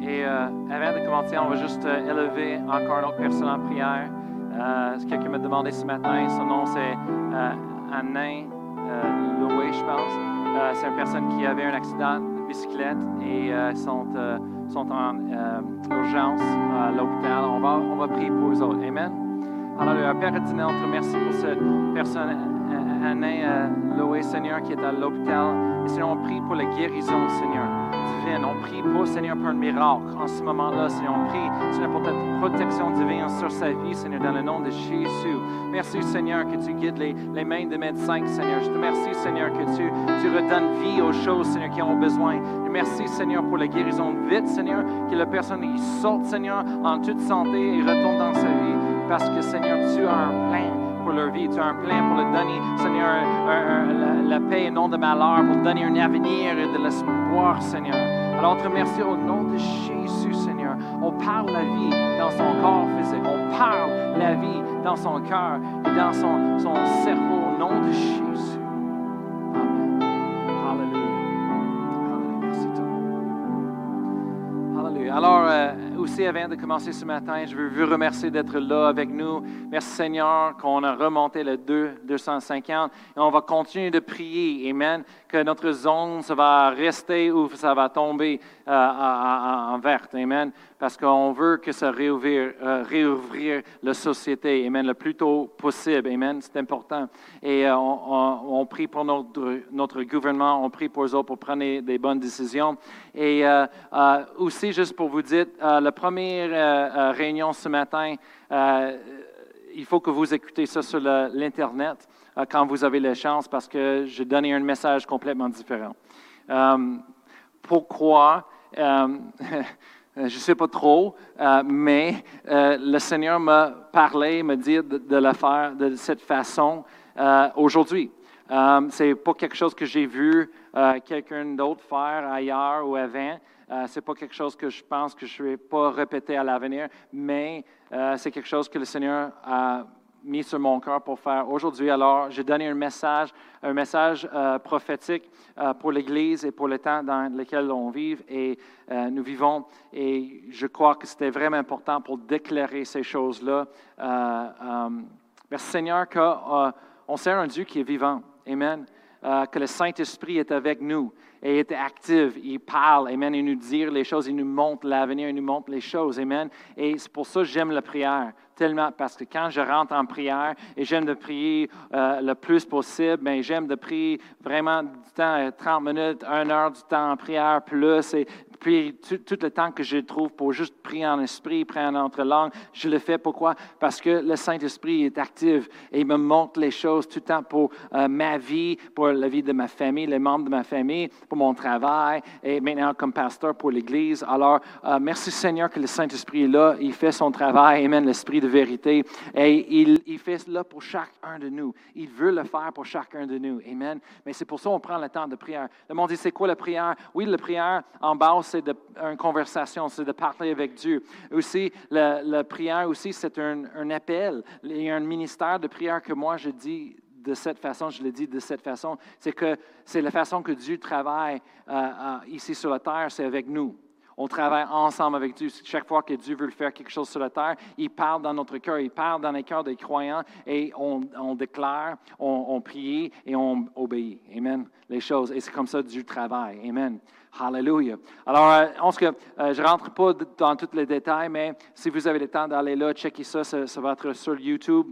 Et euh, avant de commencer, on va juste euh, élever encore une autre personne en prière. Euh, Quelqu'un m'a demandé ce matin, son nom c'est euh, Loué, je pense. C'est une personne qui avait un accident de bicyclette et sont, sont en urgence à l'hôpital. On va, on va prier pour eux autres. Amen. Alors, le Père éternel, on te remercie pour cette personne, euh, Loué, Seigneur, qui est à l'hôpital. Et Seigneur, on prie pour la guérison, Seigneur. Divine. On prie pas, Seigneur, pour un miracle en ce moment-là, Seigneur. On prie, Seigneur, pour ta protection divine sur sa vie, Seigneur, dans le nom de Jésus. Merci, Seigneur, que tu guides les, les mains des médecins, Seigneur. Je te remercie, Seigneur, que tu, tu redonnes vie aux choses, Seigneur, qui ont besoin. Merci, Seigneur, pour la guérison vite, Seigneur, que la personne y sorte, Seigneur, en toute santé et retourne dans sa vie. Parce que, Seigneur, tu as un plein leur vie. Tu as un plein pour leur donner, Seigneur, un- un- la, paix et non de malheur, pour donner un avenir et de l'espoir, Seigneur. Alors, te remercie au nom de Jésus, Seigneur. On parle la vie dans son corps physique. On parle la vie dans son cœur et dans son cerveau au nom de Jésus. Avant de commencer ce matin, je veux vous remercier d'être là avec nous. Merci Seigneur qu'on a remonté le 2, 250 et on va continuer de prier. Amen. Que notre zone, ça va rester ou ça va tomber euh, en verte. Amen. Parce qu'on veut que ça réouvrir, euh, réouvrir la société. Amen. Le plus tôt possible. Amen. C'est important. Et euh, on, prie pour notre, gouvernement. On prie pour eux autres pour prendre des, bonnes décisions. Et euh, euh, aussi, juste pour vous dire, la première réunion ce matin, il faut que vous écoutez ça sur l'Internet quand vous avez la chance parce que j'ai donné un message complètement différent. Pourquoi? Euh, je ne sais pas trop, euh, mais euh, le Seigneur m'a parlé, m'a dit de, le faire de cette façon aujourd'hui. Euh, c'est pas quelque chose que j'ai vu quelqu'un d'autre faire ailleurs ou avant. Euh, c'est pas quelque chose que je pense que je ne vais pas répéter à l'avenir, mais c'est quelque chose que le Seigneur a mis sur mon cœur pour faire aujourd'hui. Alors, j'ai donné un message, un message euh, prophétique euh, pour l'Église et pour le temps dans lequel on vit et euh, nous vivons. Et je crois que c'était vraiment important pour déclarer ces choses-là. Merci Seigneur qu'on sert un Dieu qui est vivant. Amen. Que le Saint-Esprit est avec nous et est actif. Il parle, Amen, il nous dit les choses, il nous montre l'avenir, il nous montre les choses, Amen. Et c'est pour ça que j'aime la prière, tellement, parce que quand je rentre en prière et j'aime de prier euh, le plus possible, mais j'aime de prier vraiment du temps, euh, 30 minutes, 1 heure du temps en prière plus, et puis tout, le temps que je trouve pour juste prier en esprit, prier en autre langue, je le fais. Pourquoi? Parce que le Saint-Esprit est actif et il me montre les choses tout le temps pour euh, ma vie, pour la vie de ma famille, les membres de ma famille, pour mon travail et maintenant comme pasteur pour l'Église. Alors, euh, merci Seigneur que le Saint-Esprit est là, il fait son travail, Amen, l'Esprit de vérité, et il, il fait cela pour chacun de nous. Il veut le faire pour chacun de nous, Amen. Mais c'est pour ça qu'on prend le temps de prière. Le monde dit, c'est quoi la prière? Oui, la prière, en bas, c'est de- une conversation, c'est de parler avec Dieu. Aussi, la, prière aussi, c'est un, appel. Il y a un ministère de prière que moi, je dis de cette façon, je le dis de cette façon, c'est que c'est la façon que Dieu travaille euh, euh, ici sur la terre, c'est avec nous. On travaille ensemble avec Dieu. Chaque fois que Dieu veut faire quelque chose sur la terre, il parle dans notre cœur, il parle dans les cœurs des croyants et on, déclare, on prie et on obéit. Amen. Les choses. Et c'est comme ça que Dieu travaille. Amen. Hallelujah. Alors, euh, euh, je ne rentre pas dans tous les détails, mais si vous avez le temps d'aller là, checker ça, ça, ça va être sur YouTube.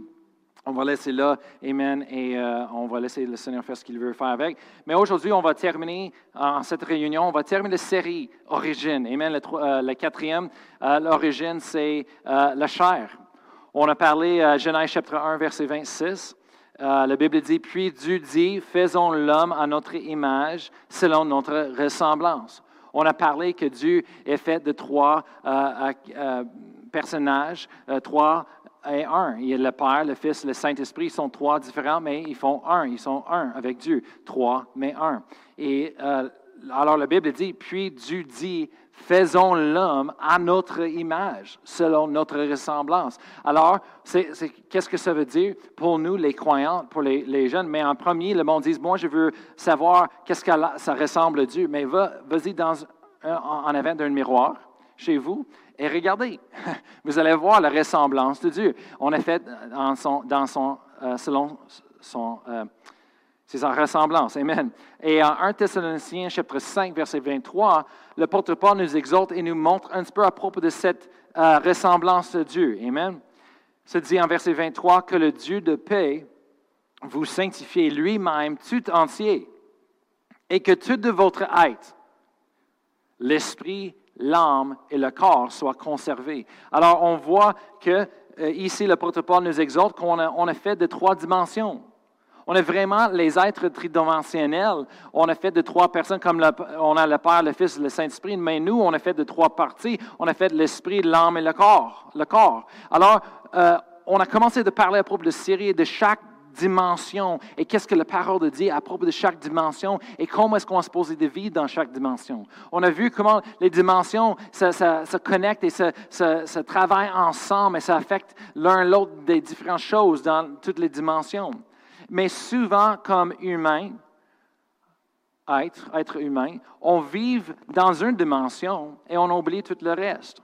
On va laisser là, Amen, et euh, on va laisser le Seigneur faire ce qu'il veut faire avec. Mais aujourd'hui, on va terminer en cette réunion, on va terminer la série Origine. Amen, le, le quatrième, l'origine, c'est la chair. On a parlé à Genèse chapitre 1, verset 26. Euh, la Bible dit, puis Dieu dit, faisons l'homme à notre image, selon notre ressemblance. On a parlé que Dieu est fait de trois euh, euh, personnages, trois et un. Il y a le Père, le Fils, le Saint-Esprit. Ils sont trois différents, mais ils font un. Ils sont un avec Dieu. Trois, mais un. Et alors la Bible dit, puis Dieu dit, faisons l'homme à notre image, selon notre ressemblance. Alors, qu'est-ce que ça veut dire pour nous, les croyants, pour les, jeunes? Mais en premier, le monde dit, moi, je veux savoir qu'est-ce que ça ressemble à Dieu. Mais va, vas-y en avant d'un miroir chez vous et regardez. Vous allez voir la ressemblance de Dieu. On a fait son, selon son, c'est sa ressemblance. Amen. Et en 1 Thessaloniciens, chapitre 5, verset 23, le porte-parole nous exhorte et nous montre un petit peu à propos de cette euh, ressemblance de Dieu. Amen. Se dit en verset 23 que le Dieu de paix vous sanctifie lui-même tout entier et que tout de votre être, l'esprit, l'âme et le corps soient conservés. Alors, on voit que euh, ici, le porte-parole nous exhorte qu'on a, a fait de trois dimensions. On est vraiment les êtres tridimensionnels. On a fait de trois personnes comme on a le Père, le Fils, le Saint-Esprit, mais nous, on a fait de trois parties. On a fait l'esprit, l'âme et le corps. Le corps. Alors, euh, on a commencé de parler à propos de Syrie de chaque dimension et qu'est-ce que la parole de Dieu à propos de chaque dimension et comment est-ce qu'on est supposé de vivre dans chaque dimension. On a vu comment les dimensions se, connectent et se, se, travaillent ensemble et ça affecte l'un l'autre des différentes choses dans toutes les dimensions mais souvent comme humain, être, être humain, on vit dans une dimension et on oublie tout le reste.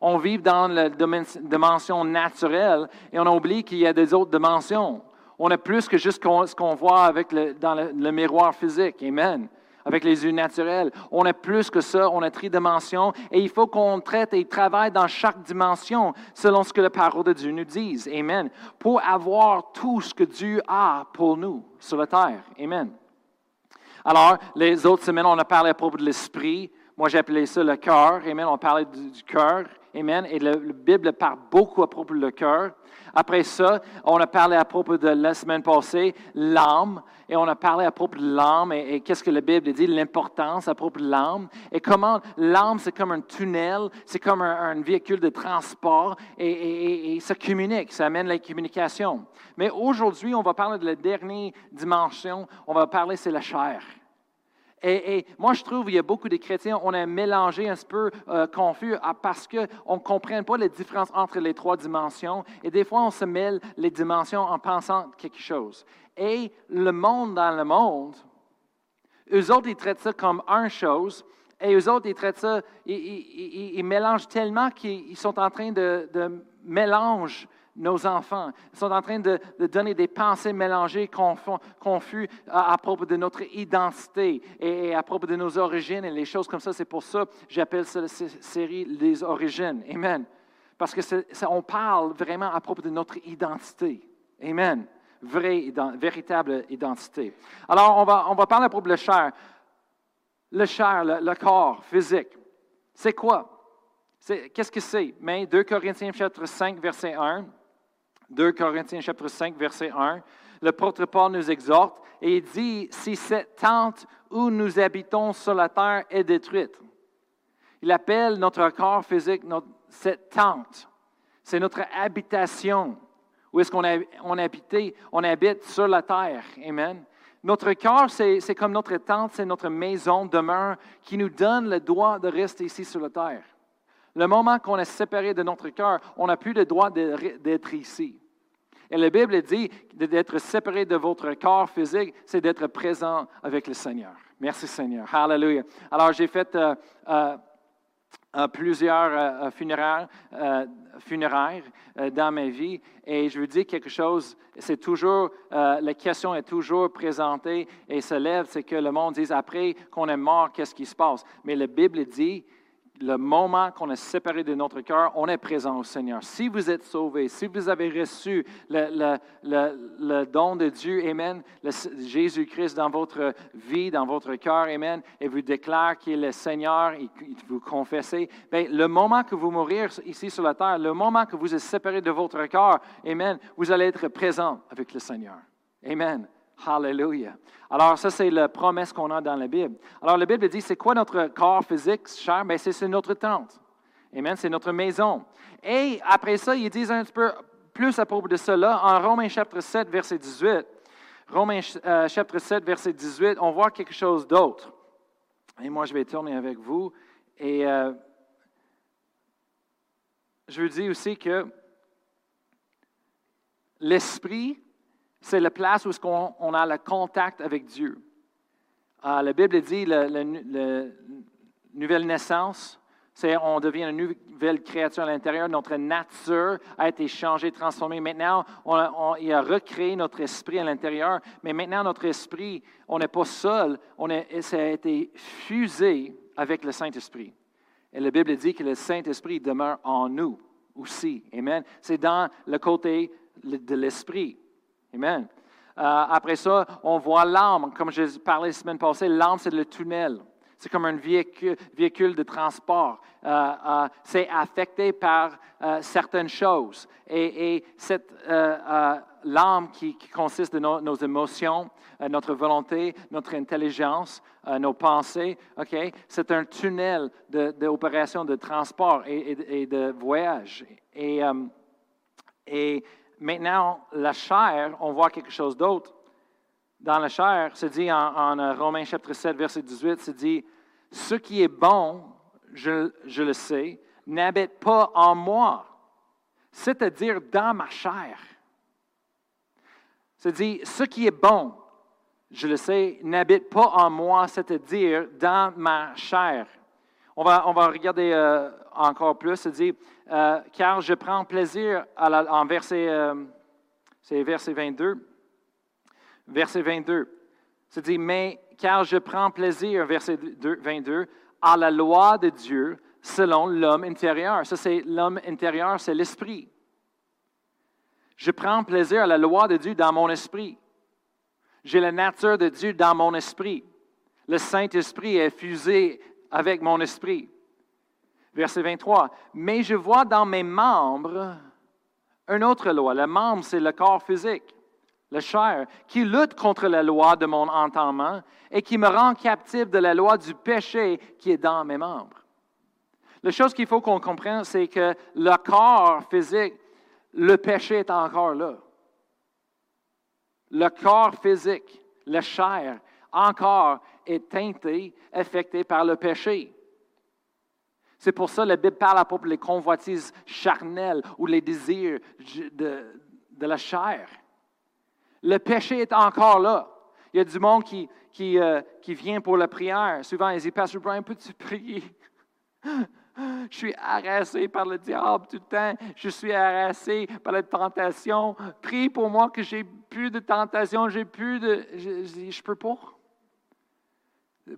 On vit dans la dimension naturelle et on oublie qu'il y a des autres dimensions. On est plus que juste ce qu'on voit avec le, dans le miroir physique. Amen avec les yeux naturels. On est plus que ça, on est tridimension et il faut qu'on traite et travaille dans chaque dimension selon ce que la parole de Dieu nous dit. Amen. Pour avoir tout ce que Dieu a pour nous sur la terre. Amen. Alors, les autres semaines, on a parlé à propos de l'esprit. Moi, j'ai appelé ça le cœur. Amen. On parlait du, du cœur. Amen. Et la Bible parle beaucoup à propos du cœur. Après ça, on a parlé à propos de la semaine passée, l'âme. Et on a parlé à propos de l'âme et, qu'est-ce que la Bible dit, l'importance à propos de l'âme. Et comment l'âme, c'est comme un tunnel, c'est comme un, véhicule de transport et, ça communique, ça amène la communication. Mais aujourd'hui, on va parler de la dernière dimension. On va parler, c'est la chair. Et, moi, je trouve qu'il y a beaucoup de chrétiens, on est mélangé un peu euh, confus parce qu'on ne comprend pas les différences entre les trois dimensions. Et des fois, on se mêle les dimensions en pensant quelque chose. Et le monde dans le monde, eux autres, ils traitent ça comme une chose. Et eux autres, ils traitent ça, ils, mélangent tellement qu'ils sont en train de, de mélanger nos enfants. Ils sont en train de, donner des pensées mélangées, confus à, propos de notre identité et, à propos de nos origines et les choses comme ça. C'est pour ça que j'appelle cette série Les origines. Amen. Parce que on parle vraiment à propos de notre identité. Amen. Vraie, véritable identité. Alors, on va, on va parler à propos de la chair. Le chair, le, corps physique. C'est quoi? Qu'est-ce que c'est? Mais 2 Corinthiens chapitre 5, verset 1. 2 Corinthiens chapitre 5, verset 1, le porte-parole nous exhorte et il dit, si cette tente où nous habitons sur la terre est détruite, il appelle notre corps physique cette tente. C'est notre habitation. Où est-ce qu'on on, on habite sur la terre. Amen. Notre corps, c'est comme notre tente, c'est notre maison, demeure, qui nous donne le droit de rester ici sur la terre. Le moment qu'on est séparé de notre cœur, on n'a plus le droit d'être ici. Et la Bible dit d'être séparé de votre corps physique, c'est d'être présent avec le Seigneur. Merci Seigneur. Hallelujah. Alors j'ai fait euh, euh, euh, plusieurs funéraires, funéraires dans ma vie et je veux dire quelque chose, c'est toujours, la question est toujours présentée et se lève, c'est que le monde dise après qu'on est mort, qu'est-ce qui se passe? Mais la Bible dit le moment qu'on est séparé de notre cœur, on est présent au Seigneur. Si vous êtes sauvé, si vous avez reçu le, don de Dieu, Amen, Jésus-Christ dans votre vie, dans votre cœur, Amen, et vous déclare qu'il est le Seigneur et vous confessez, bien, le moment que vous mourir ici sur la terre, le moment que vous êtes séparé de votre cœur, Amen, vous allez être présent avec le Seigneur. Amen. Hallelujah. Alors, ça, c'est la promesse qu'on a dans la Bible. Alors, la Bible dit, c'est quoi notre corps physique, cher? Bien, c'est notre tente. Amen, c'est notre maison. Et après ça, ils disent un petit peu plus à propos de cela en Romains chapitre 7, verset 18. Romains euh, chapitre 7, verset 18, on voit quelque chose d'autre. Et moi, je vais tourner avec vous. Et euh, je veux dire aussi que l'esprit c'est la place où on, a le contact avec Dieu. Euh, la Bible dit le, nouvelle naissance, c'est on devient une nouvelle créature à l'intérieur. Notre nature a été changée, transformée. Maintenant, on, il a recréé notre esprit à l'intérieur. Mais maintenant, notre esprit, on n'est pas seul. On ça a été fusé avec le Saint-Esprit. Et la Bible dit que le Saint-Esprit demeure en nous aussi. Amen. C'est dans le côté de l'esprit. Amen. Euh, après ça, on voit l'âme. Comme je parlais la semaine passée, l'âme, c'est le tunnel. C'est comme un véhicule, de transport. Euh, euh, c'est affecté par certaines choses. Et, cette l'âme qui, consiste de nos émotions, notre volonté, notre intelligence, nos pensées, ok, c'est un tunnel d'opération de, de, transport et, de voyage. Et maintenant, la chair, on voit quelque chose d'autre. Dans la chair, c'est dit en, euh, Romains chapitre 7, verset 18, c'est dit, ce qui est bon, je, je le sais, n'habite pas en moi, c'est-à-dire dans ma chair. C'est dit, ce qui est bon, je le sais, n'habite pas en moi, c'est-à-dire dans ma chair. On va, on va regarder euh, encore plus. C'est dit, euh, car je prends plaisir en verset, euh, c'est verset 22. Verset 22. C'est dit, mais car je prends plaisir, verset 22, à la loi de Dieu selon l'homme intérieur. Ça, c'est l'homme intérieur, c'est l'esprit. Je prends plaisir à la loi de Dieu dans mon esprit. J'ai la nature de Dieu dans mon esprit. Le Saint-Esprit est fusé avec mon esprit. Verset 23. Mais je vois dans mes membres une autre loi. Le membre, c'est le corps physique, le chair, qui lutte contre la loi de mon entendement et qui me rend captif de la loi du péché qui est dans mes membres. La chose qu'il faut qu'on comprenne, c'est que le corps physique, le péché est encore là. Le corps physique, la chair, encore est teinté, affecté par le péché. C'est pour ça que la Bible parle à propos des convoitises charnelles ou les désirs de, la chair. Le péché est encore là. Il y a du monde qui, qui, euh, qui vient pour la prière. Souvent, ils disent, Pasteur Brian, peux-tu prier? Je suis harassé par le diable tout le temps. Je suis harassé par la tentation. Prie pour moi que j'ai plus de tentation. J'ai plus de. Je ne peux pas.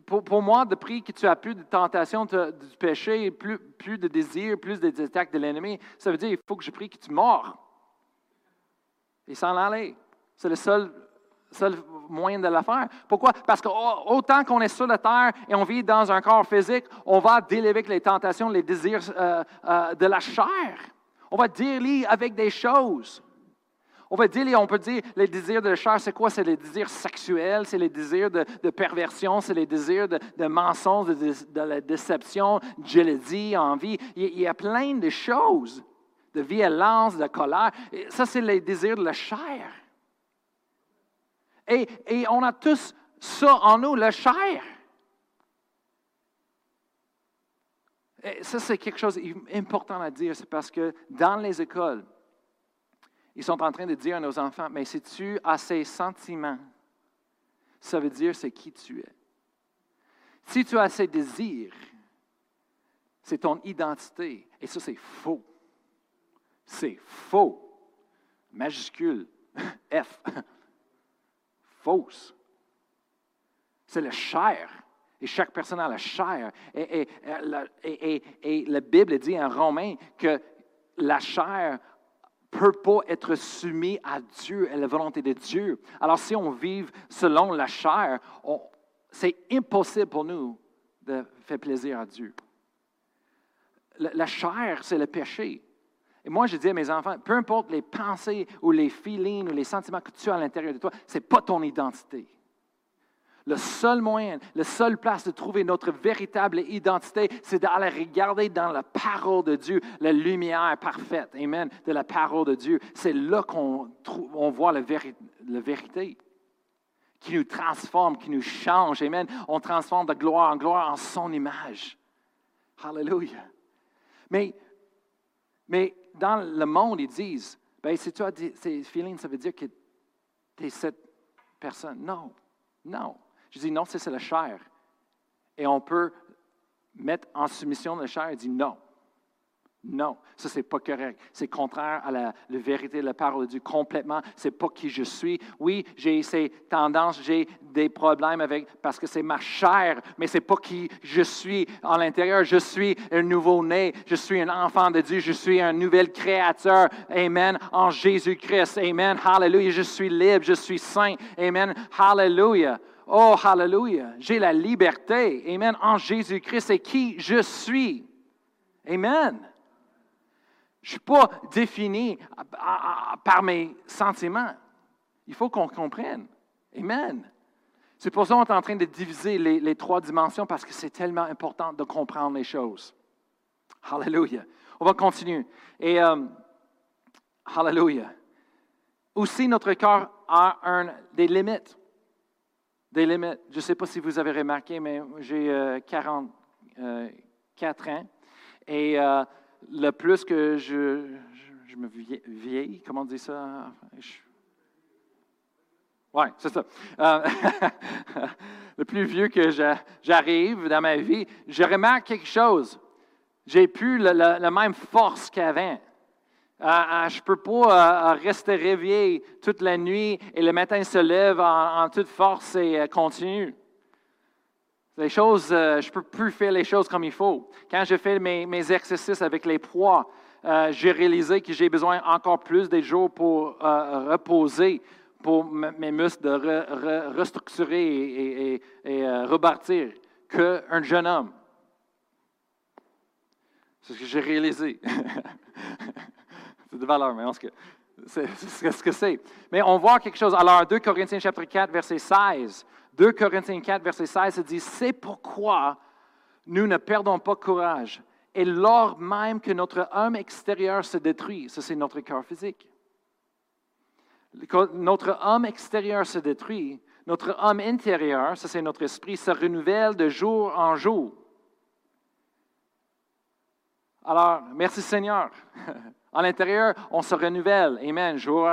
Pour, moi, de prier que tu as plus de tentation du péché, plus, plus de désir, plus de attaques de l'ennemi, ça veut dire qu'il faut que je prie que tu mords. Et s'en aller. C'est le seul, seul moyen de la faire. Pourquoi? Parce qu'autant qu'on est sur la terre et on vit dans un corps physique, on va dealer avec les tentations, les désirs euh, euh, de la chair. On va dealer avec des choses. On peut dire, les désirs de la chair, c'est quoi? C'est les désirs sexuels, c'est les désirs de, perversion, c'est les désirs de, de mensonges, de, la déception, de jalousie, envie. Il, y a plein de choses, de violence, de colère. ça, c'est les désirs de la chair. Et, on a tous ça en nous, la chair. Ça, c'est quelque chose d'important à dire, c'est parce que dans les écoles, ils sont en train de dire à nos enfants, mais si tu as ces sentiments, ça veut dire c'est qui tu es. Si tu as ces désirs, c'est ton identité. Et ça, c'est faux. C'est faux. Majuscule. F. Fausse. C'est la chair. Et chaque personne a la chair. Et, et, la Bible dit en Romain que la chair peut pas être soumis à Dieu, à la volonté de Dieu. Alors si on vit selon la chair, c'est impossible pour nous de faire plaisir à Dieu. La, chair, c'est le péché. Et moi, je dis à mes enfants, peu importe les pensées ou les feelings ou les sentiments que tu as à l'intérieur de toi, ce n'est pas ton identité. Le seul moyen, la seule place de trouver notre véritable identité, c'est d'aller regarder dans la parole de Dieu, la lumière parfaite, amen, de la parole de Dieu. C'est là qu'on on voit la, vérité qui nous transforme, qui nous change, amen. On transforme de gloire en gloire en son image. Hallelujah. Mais, dans le monde, ils disent, ben, si tu as ces feelings, ça veut dire que tu es cette personne. Non, non. Je dis non, c'est la chair. Et on peut mettre en soumission la chair, il dit non. Non, ça, c'est pas correct. C'est contraire à la, vérité de la parole de Dieu complètement. C'est pas qui je suis. Oui, j'ai ces tendances, j'ai des problèmes avec, parce que c'est ma chair, mais c'est pas qui je suis en l'intérieur. Je suis un nouveau-né. Je suis un enfant de Dieu. Je suis un nouvel créateur. Amen. En Jésus-Christ. Amen. Hallelujah. Je suis libre. Je suis saint. Amen. Hallelujah. Oh, hallelujah. J'ai la liberté. Amen. En Jésus-Christ, c'est qui je suis. Amen. Je ne suis pas défini par mes sentiments. Il faut qu'on comprenne. Amen. C'est pour ça qu'on est en train de diviser les, trois dimensions parce que c'est tellement important de comprendre les choses. Hallelujah. On va continuer. Et, euh, hallelujah. Aussi, notre cœur a des limites. Des limites. Je ne sais pas si vous avez remarqué, mais j'ai 44 euh, euh, ans. Et le plus que je, me vieillis, comment on dit ça? Oui, c'est ça. Euh, le plus vieux que j'arrive dans ma vie, je remarque quelque chose. J'ai plus la, même force qu'avant. Euh, euh, je ne peux pas rester réveillé toute la nuit et le matin se lève en toute force et continue. Les choses, euh, je ne peux plus faire les choses comme il faut. Quand je fais mes, exercices avec les poids, euh, j'ai réalisé que j'ai besoin encore plus de jours pour euh, reposer, pour mes muscles de restructurer et, repartir qu'un jeune homme. C'est ce que j'ai réalisé. c'est de valeur, mais c'est ce que c'est. Mais on voit quelque chose. Alors, 2 Corinthiens chapitre 4, verset 16, 2 Corinthiens 4, verset 16, ça dit, c'est pourquoi nous ne perdons pas courage. Et lors même que notre homme extérieur se détruit, ça c'est notre corps physique. Notre homme extérieur se détruit, notre homme intérieur, ça c'est notre esprit, se renouvelle de jour en jour. Alors, merci Seigneur. À l'intérieur, on se renouvelle, Amen, jour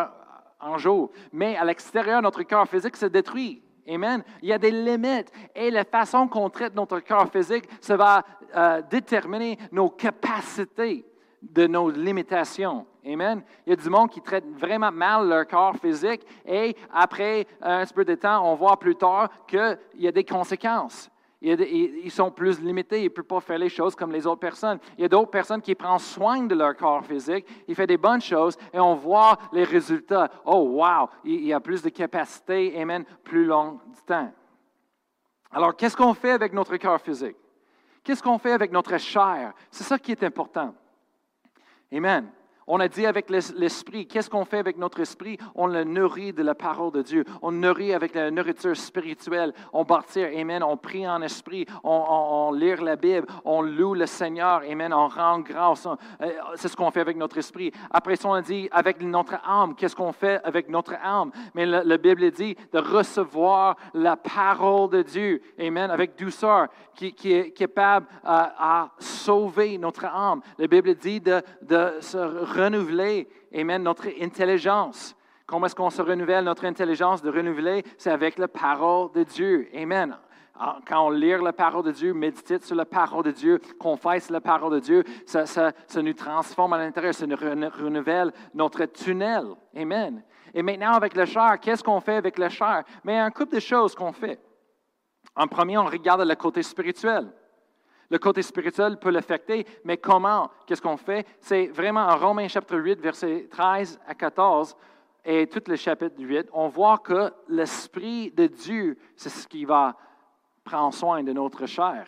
en jour. Mais à l'extérieur, notre corps physique se détruit. Amen. Il y a des limites. Et la façon qu'on traite notre corps physique, ça va euh, déterminer nos capacités de nos limitations. Amen. Il y a du monde qui traite vraiment mal leur corps physique et après un petit peu de temps, on voit plus tard qu'il y a des conséquences ils sont plus limités, ils ne peuvent pas faire les choses comme les autres personnes. Il y a d'autres personnes qui prennent soin de leur corps physique, ils font des bonnes choses et on voit les résultats. Oh, wow, il y a plus de capacité, amen, plus long temps. Alors, qu'est-ce qu'on fait avec notre corps physique? Qu'est-ce qu'on fait avec notre chair? C'est ça qui est important. Amen. On a dit avec l'esprit, qu'est-ce qu'on fait avec notre esprit? On le nourrit de la parole de Dieu. On le nourrit avec la nourriture spirituelle. On bâtit, Amen. On prie en esprit. On, lit la Bible. On loue le Seigneur. Amen. On rend grâce. Euh, c'est ce qu'on fait avec notre esprit. Après ça, on a dit avec notre âme. Qu'est-ce qu'on fait avec notre âme? Mais la, Bible dit de recevoir la parole de Dieu. Amen. Avec douceur, qui, est capable à, sauver notre âme. La Bible dit de, de se renouveler, amen, notre intelligence. Comment est-ce qu'on se renouvelle notre intelligence de renouveler? C'est avec la parole de Dieu. Amen. Ah, quand on lit la parole de Dieu, médite sur la parole de Dieu, confesse la parole de Dieu, ça, ça, ça nous transforme à l'intérieur, ça nous renouvelle notre tunnel. Amen. Et maintenant, avec le chair, qu'est-ce qu'on fait avec le chair? Mais il y a un couple de choses qu'on fait. En premier, on regarde le côté spirituel. Le côté spirituel peut l'affecter, mais comment? Qu'est-ce qu'on fait? C'est vraiment en Romains chapitre 8, versets 13 à 14 et tout le chapitre 8, on voit que l'Esprit de Dieu, c'est ce qui va prendre soin de notre chair.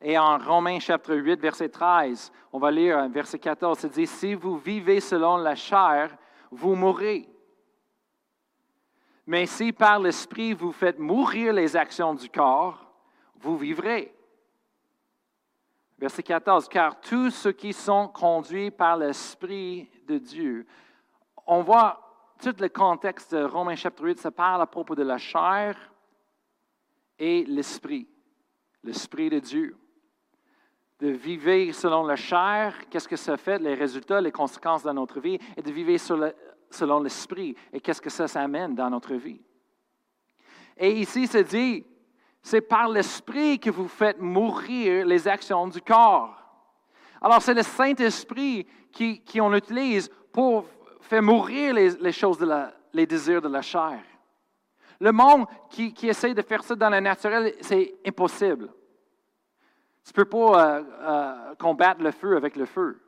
Et en Romains chapitre 8, verset 13, on va lire verset 14, c'est dit, si vous vivez selon la chair, vous mourrez. Mais si par l'Esprit vous faites mourir les actions du corps, vous vivrez. Verset 14, car tous ceux qui sont conduits par l'Esprit de Dieu, on voit tout le contexte de Romains chapitre 8, ça parle à propos de la chair et l'Esprit, l'Esprit de Dieu. De vivre selon la chair, qu'est-ce que ça fait, les résultats, les conséquences dans notre vie, et de vivre selon l'Esprit, et qu'est-ce que ça, ça amène dans notre vie. Et ici, se dit, C'est par l'Esprit que vous faites mourir les actions du corps. Alors, c'est le Saint-Esprit qui, qui, on utilise pour faire mourir les, choses, de la, les désirs de la chair. Le monde qui, qui essaie de faire ça dans le naturel, c'est impossible. Tu ne peux pas euh, euh, combattre le feu avec le feu.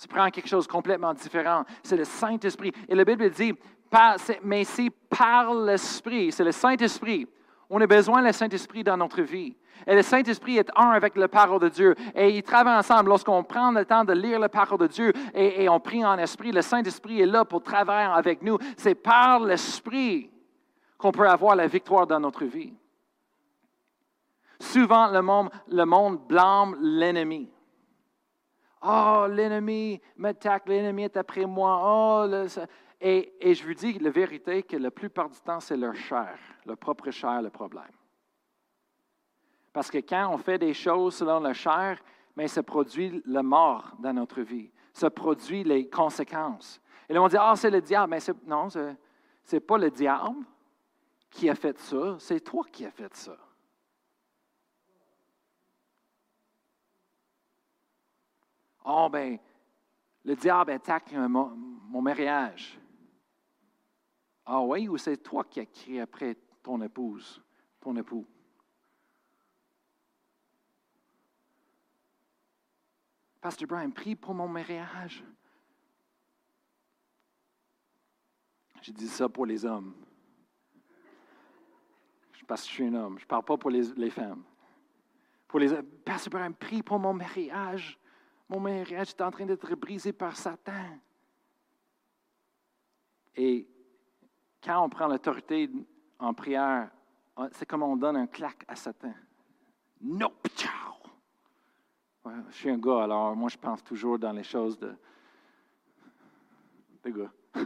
Tu prends quelque chose de complètement différent. C'est le Saint-Esprit. Et la Bible dit, mais c'est par l'Esprit, c'est le Saint-Esprit. On a besoin du Saint-Esprit dans notre vie. Et le Saint-Esprit est un avec la parole de Dieu. Et ils travaillent ensemble. Lorsqu'on prend le temps de lire la parole de Dieu et, on prie en esprit, le Saint-Esprit est là pour travailler avec nous. C'est par l'Esprit qu'on peut avoir la victoire dans notre vie. Souvent, le monde, le blâme l'ennemi. Oh, l'ennemi m'attaque, l'ennemi est après moi. Oh, et, je vous dis la vérité que la plupart du temps, c'est leur chair, leur propre chair, le problème. Parce que quand on fait des choses selon la chair, mais ça produit la mort dans notre vie. Ça produit les conséquences. Et là, on dit, ah, c'est le diable. Mais non, ce n'est pas le diable qui a fait ça, c'est toi qui as fait ça. Oh, ben, le diable attaque mon mariage. Ah oui, ou c'est toi qui as crié après ton épouse, ton époux? Pasteur Brian, prie pour mon mariage. J'ai dit ça pour les hommes. Parce que je suis un homme. Je ne parle pas pour les, femmes. Pour les Pasteur Brian, prie pour mon mariage. Mon mariage est en train d'être brisé par Satan. Et quand on prend l'autorité en prière, c'est comme on donne un claque à Satan. Non, ciao! je suis un gars, alors moi je pense toujours dans les choses de, de gars.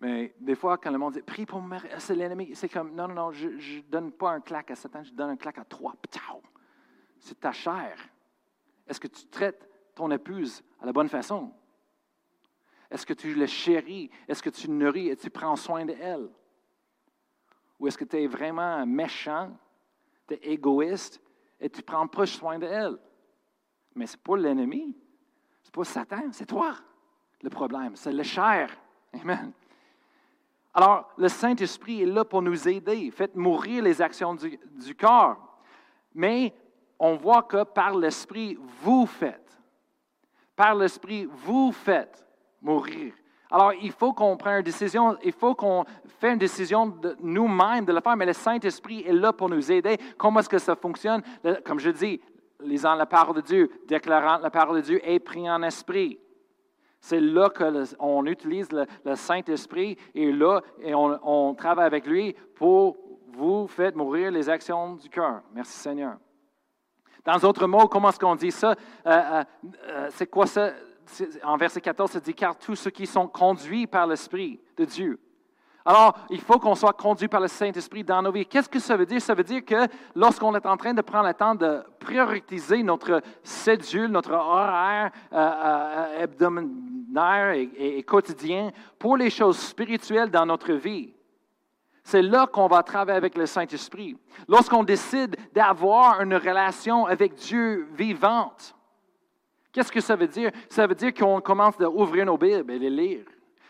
Mais des fois, quand le monde dit Prie pour moi, c'est l'ennemi, c'est comme Non, non, non, je ne donne pas un claque à Satan, je donne un claque à toi. C'est ta chair. Est-ce que tu traites ton épouse à la bonne façon? Est-ce que tu la chéris? Est-ce que tu nourris et tu prends soin d'elle? Ou est-ce que tu es vraiment méchant, tu es égoïste et tu ne prends pas soin d'elle? Mais ce n'est pas l'ennemi, ce n'est pas Satan, c'est toi le problème, c'est le chair. Amen. Alors, le Saint-Esprit est là pour nous aider. Faites mourir les actions du corps. Mais on voit que par l'Esprit, vous faites. Par l'Esprit, vous faites mourir. Alors, il faut qu'on prenne une décision, il faut qu'on fasse une décision de nous-mêmes de le faire, mais le Saint-Esprit est là pour nous aider. Comment est-ce que ça fonctionne? Comme je dis, lisant la parole de Dieu, déclarant la parole de Dieu et priant en esprit. C'est là qu'on utilise le, Saint-Esprit et là, on, travaille avec lui pour vous faire mourir les actions du cœur. Merci Seigneur. Dans d'autres mots, comment est-ce qu'on dit ça? Euh, euh, euh, c'est quoi ça? En verset 14, ça dit car tous ceux qui sont conduits par l'Esprit de Dieu. Alors, il faut qu'on soit conduit par le Saint-Esprit dans nos vies. Qu'est-ce que ça veut dire? Ça veut dire que lorsqu'on est en train de prendre le temps de prioriser notre cédule, notre horaire hebdomadaire et quotidien pour les choses spirituelles dans notre vie, c'est là qu'on va travailler avec le Saint-Esprit. Lorsqu'on décide d'avoir une relation avec Dieu vivante, qu'est-ce que ça veut dire? Ça veut dire qu'on commence à ouvrir nos Bibles et les lire.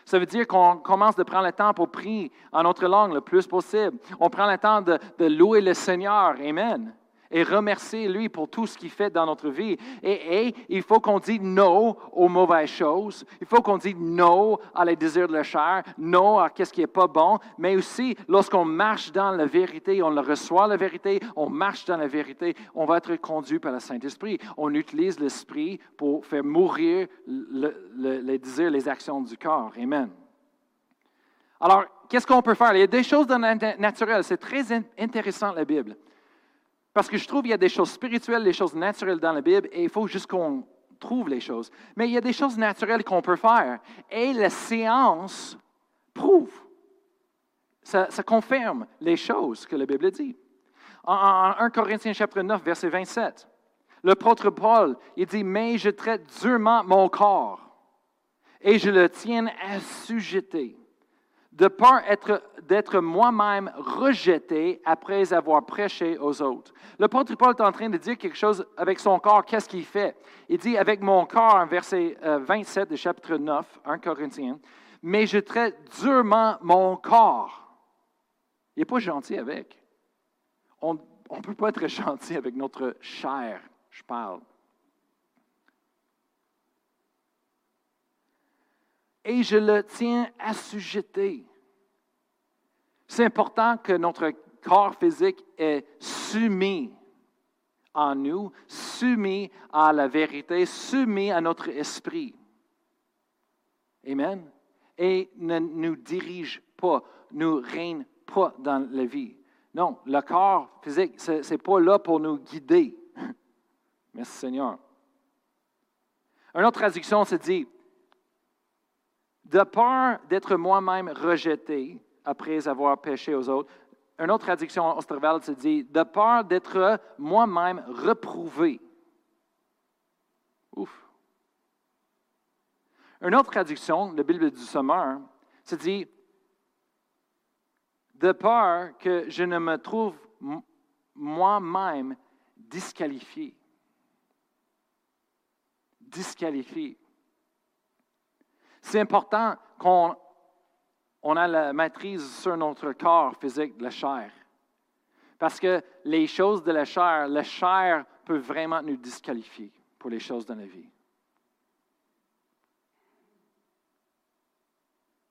Ça veut dire qu'on commence de prendre le temps pour prier en notre langue le plus possible. On prend le temps de louer le Seigneur. Amen et remercier lui pour tout ce qu'il fait dans notre vie. Et, il faut qu'on dise non aux mauvaises choses. Il faut qu'on dise non à les désirs de la chair, non à ce qui n'est pas bon. Mais aussi, lorsqu'on marche dans la vérité, on reçoit la vérité, on marche dans la vérité, on va être conduit par le Saint-Esprit. On utilise l'Esprit pour faire mourir les désirs, les actions du corps. Amen. Alors, qu'est-ce qu'on peut faire? Il y a des choses dans le naturel. C'est très intéressant, la Bible. Parce que je trouve qu'il y a des choses spirituelles, des choses naturelles dans la Bible, et il faut juste qu'on trouve les choses. Mais il y a des choses naturelles qu'on peut faire. Et la science prouve, ça, confirme les choses que la Bible dit. En, 1 Corinthiens chapitre 9, verset 27, le prêtre Paul, il dit, mais je traite durement mon corps et je le tiens assujeté de peur d'être moi-même rejeté après avoir prêché aux autres. Le L'apôtre Paul est en train de dire quelque chose avec son corps. Qu'est-ce qu'il fait? Il dit avec mon corps, verset 27 du chapitre 9, 1 Corinthiens, mais je traite durement mon corps. Il n'est pas gentil avec. On ne peut pas être gentil avec notre chair, je parle. Et je le tiens assujetti. C'est important que notre corps physique est soumis en nous, soumis à la vérité, soumis à notre esprit. Amen. Et ne nous dirige pas, ne règne pas dans la vie. Non, le corps physique, ce n'est pas là pour nous guider. Merci Seigneur. Une autre traduction se dit, de peur d'être moi-même rejeté après avoir péché aux autres. Une autre traduction Osterwald se dit de peur d'être moi-même reprouvé. Ouf. Une autre traduction, la Bible du Sommeur, se dit de peur que je ne me trouve moi-même disqualifié. Disqualifié. C'est important qu'on on a la maîtrise sur notre corps physique, la chair. Parce que les choses de la chair, la chair peut vraiment nous disqualifier pour les choses de la vie.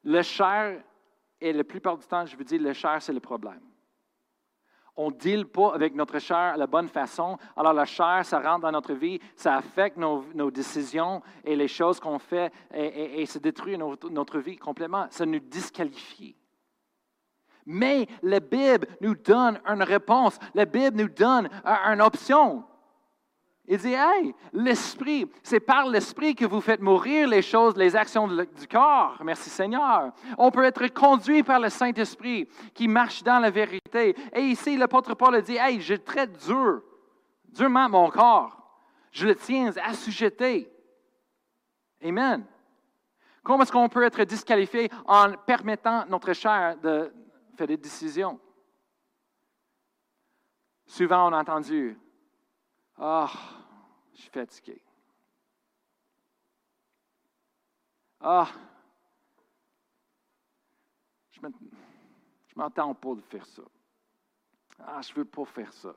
La chair, et la plupart du temps, je veux dire, la chair, c'est le problème on ne deal pas avec notre chair de la bonne façon. Alors la chair, ça rentre dans notre vie, ça affecte nos, décisions et les choses qu'on fait et, ça détruit notre, vie complètement. Ça nous disqualifie. Mais la Bible nous donne une réponse. La Bible nous donne une option. Il dit, hey, l'esprit, c'est par l'esprit que vous faites mourir les choses, les actions du corps. Merci Seigneur. On peut être conduit par le Saint-Esprit qui marche dans la vérité. Et ici, l'apôtre Paul dit, hey, je traite dur, durement mon corps. Je le tiens assujeté. Amen. Comment est-ce qu'on peut être disqualifié en permettant notre chair de faire des décisions? Souvent, on a entendu, ah, je suis fatigué. Ah, je ne m'entends pas de faire ça. Ah, je ne veux pas faire ça.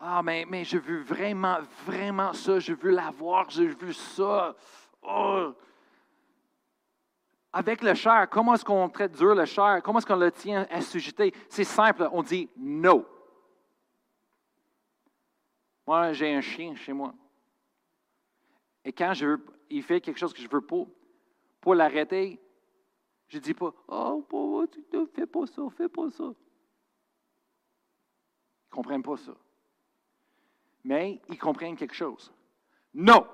Ah, mais, mais je veux vraiment, vraiment ça. Je veux l'avoir. Je veux ça. Oh. Avec le chair, comment est-ce qu'on traite dur le chair? Comment est-ce qu'on le tient assujeté? C'est simple. On dit non. Moi, j'ai un chien chez moi. Et quand il fait quelque chose que je veux pas, pour l'arrêter, je ne dis pas Oh, tu ne fais pas ça, fais pas ça. Ils ne comprennent pas ça. Mais ils comprennent quelque chose. Non!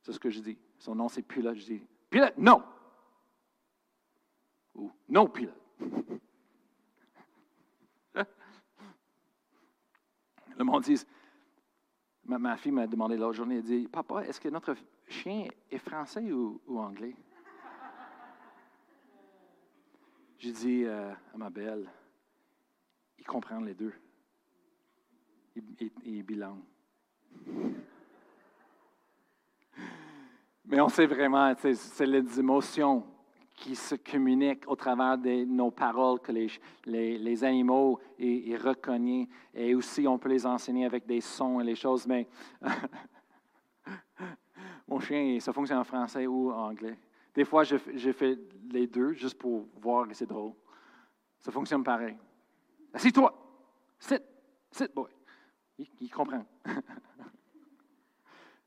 C'est ce que je dis. Son nom, c'est Pilote. Je dis Pilote, non! Ou non, Pilote. Le monde dit, ma, fille m'a demandé l'autre journée, elle dit, Papa, est-ce que notre chien est français ou, anglais? J'ai dit euh, à ma belle, il comprend les deux. Il, est bilingue. Mais on sait vraiment, c'est les émotions qui se communiquent au travers de nos paroles que les, les, animaux ils, reconnaissent. Et aussi, on peut les enseigner avec des sons et les choses. Mais mon chien, ça fonctionne en français ou en anglais. Des fois, je, fais les deux juste pour voir que c'est drôle. Ça fonctionne pareil. Assis-toi. Sit. Sit, boy. Il, comprend.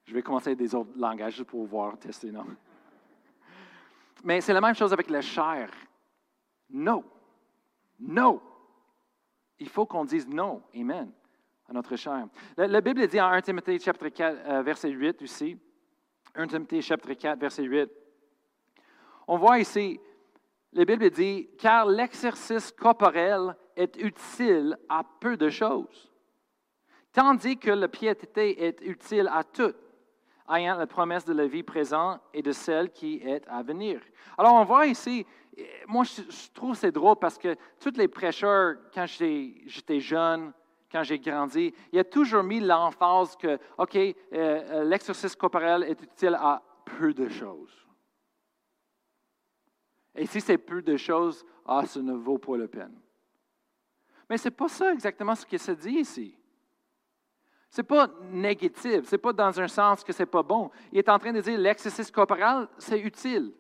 je vais commencer des autres langages juste pour voir, tester, non? Mais c'est la même chose avec la chair. Non. Non. Il faut qu'on dise non. Amen. À notre chair. La, Bible dit en 1 Timothée chapitre 4, euh, verset 8 aussi. 1 Timothée chapitre 4, verset 8. On voit ici, la Bible dit, car l'exercice corporel est utile à peu de choses, tandis que la piété est utile à tout, ayant la promesse de la vie présente et de celle qui est à venir. Alors, on voit ici, moi, je, trouve c'est drôle parce que tous les prêcheurs, quand j'étais jeune, quand j'ai grandi, il a toujours mis l'emphase que, OK, euh, euh, l'exercice corporel est utile à peu de choses. Et si c'est peu de choses, ah, ça ne vaut pas la peine. Mais ce n'est pas ça exactement ce qui se dit ici. Ce n'est pas négatif, ce n'est pas dans un sens que ce n'est pas bon. Il est en train de dire l'exercice corporel, c'est utile.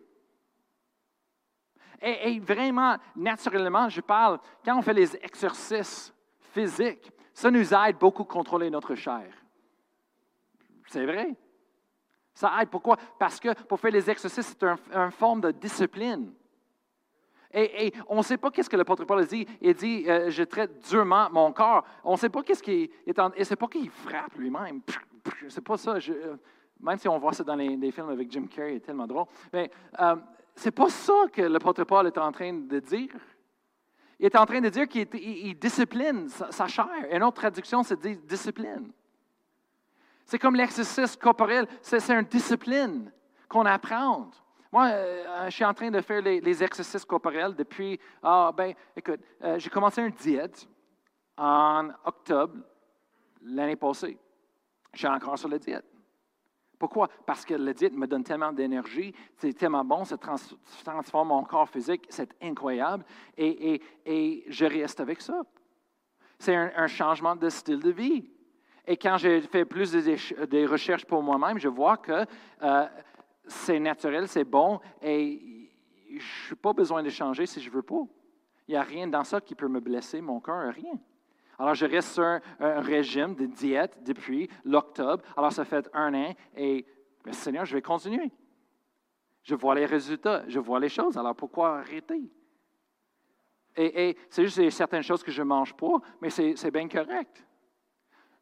Et, et, vraiment, naturellement, je parle, quand on fait les exercices physiques, ça nous aide beaucoup à contrôler notre chair. C'est vrai. Ça aide. Pourquoi? Parce que pour faire les exercices, c'est une forme de discipline. Et, on ne sait pas qu'est-ce que l'apôtre Paul dit. Il dit, euh, je traite durement mon corps. On ne sait pas qu'est-ce qu'il est en, et c'est pas qu'il frappe lui-même. C'est pas ça. Euh, même si on voit ça dans les, films avec Jim Carrey, c'est tellement drôle. Mais euh, c'est pas ça que l'apôtre Paul est en train de dire. Il est en train de dire qu'il discipline sa, chair. Une autre traduction, c'est dit discipline. C'est comme l'exercice corporel, c'est une discipline qu'on apprend. Moi, euh, je suis en train de faire les, exercices corporels depuis, ah, ben, écoute, euh, j'ai commencé une diète en octobre l'année passée. Je suis encore sur la diète. Pourquoi? Parce que la diète me donne tellement d'énergie, c'est tellement bon, ça transforme mon corps physique, c'est incroyable, et, je reste avec ça. C'est un, changement de style de vie. Et quand j'ai fait plus de, recherches pour moi-même, je vois que euh, c'est naturel, c'est bon, et je n'ai pas besoin de changer si je ne veux pas. Il n'y a rien dans ça qui peut me blesser mon cœur, rien. Alors, je reste sur un, régime de diète depuis l'octobre. Alors, ça fait un an et, mais Seigneur, je vais continuer. Je vois les résultats, je vois les choses. Alors, pourquoi arrêter? Et, et c'est juste certaines choses que je ne mange pas, mais c'est bien correct.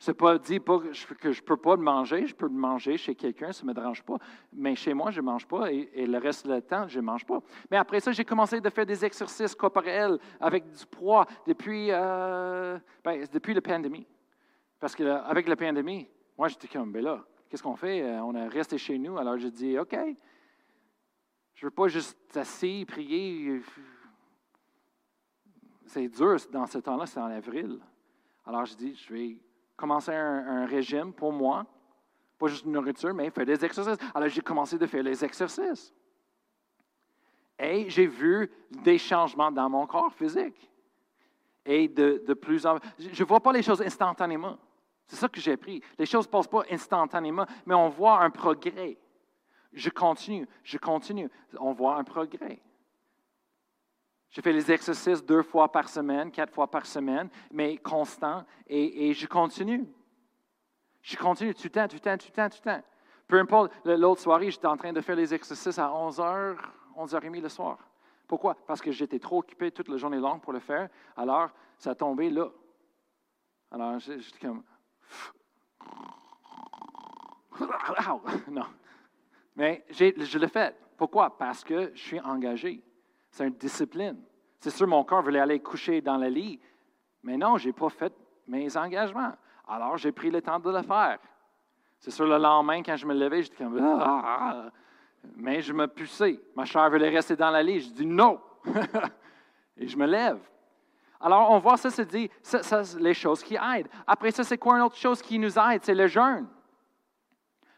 C'est pas dit que je ne peux pas le manger, je peux le manger chez quelqu'un, ça ne me dérange pas. Mais chez moi, je ne mange pas et, le reste du temps, je ne mange pas. Mais après ça, j'ai commencé à faire des exercices corporels avec du poids depuis, euh, ben, depuis la pandémie. Parce qu'avec la pandémie, moi, j'étais comme, ben là, qu'est-ce qu'on fait? Euh, on est resté chez nous. Alors, je dis, OK, je ne veux pas juste assis, prier. C'est dur dans ce temps-là, c'est en avril. Alors, je dis, je vais commencer un, régime pour moi, pas juste une nourriture, mais faire des exercices. Alors j'ai commencé de faire les exercices. Et j'ai vu des changements dans mon corps physique. Et de, de plus en plus, je ne vois pas les choses instantanément. C'est ça que j'ai appris. Les choses ne passent pas instantanément, mais on voit un progrès. Je continue, je continue. On voit un progrès. Je fais les exercices deux fois par semaine, quatre fois par semaine, mais constant, et, je continue. Je continue tout le temps, tout le temps, tout le le. Peu importe, l'autre soirée, j'étais en train de faire les exercices à 11h, 11h30 le soir. Pourquoi? Parce que j'étais trop occupé toute la journée longue pour le faire, alors ça tombé là. Alors j'étais comme. Non. Mais je l'ai fait. Pourquoi? Parce que je suis engagé. C'est une discipline. C'est sûr, mon corps voulait aller coucher dans le lit, mais non, je n'ai pas fait mes engagements. Alors, j'ai pris le temps de le faire. C'est sûr, le lendemain, quand je me levais, j'étais comme, ah, mais je me poussais. Ma chair voulait rester dans la lit. Je dis non. Et je me lève. Alors, on voit ça se dit, ça, les choses qui aident. Après ça, c'est quoi une autre chose qui nous aide? C'est le jeûne.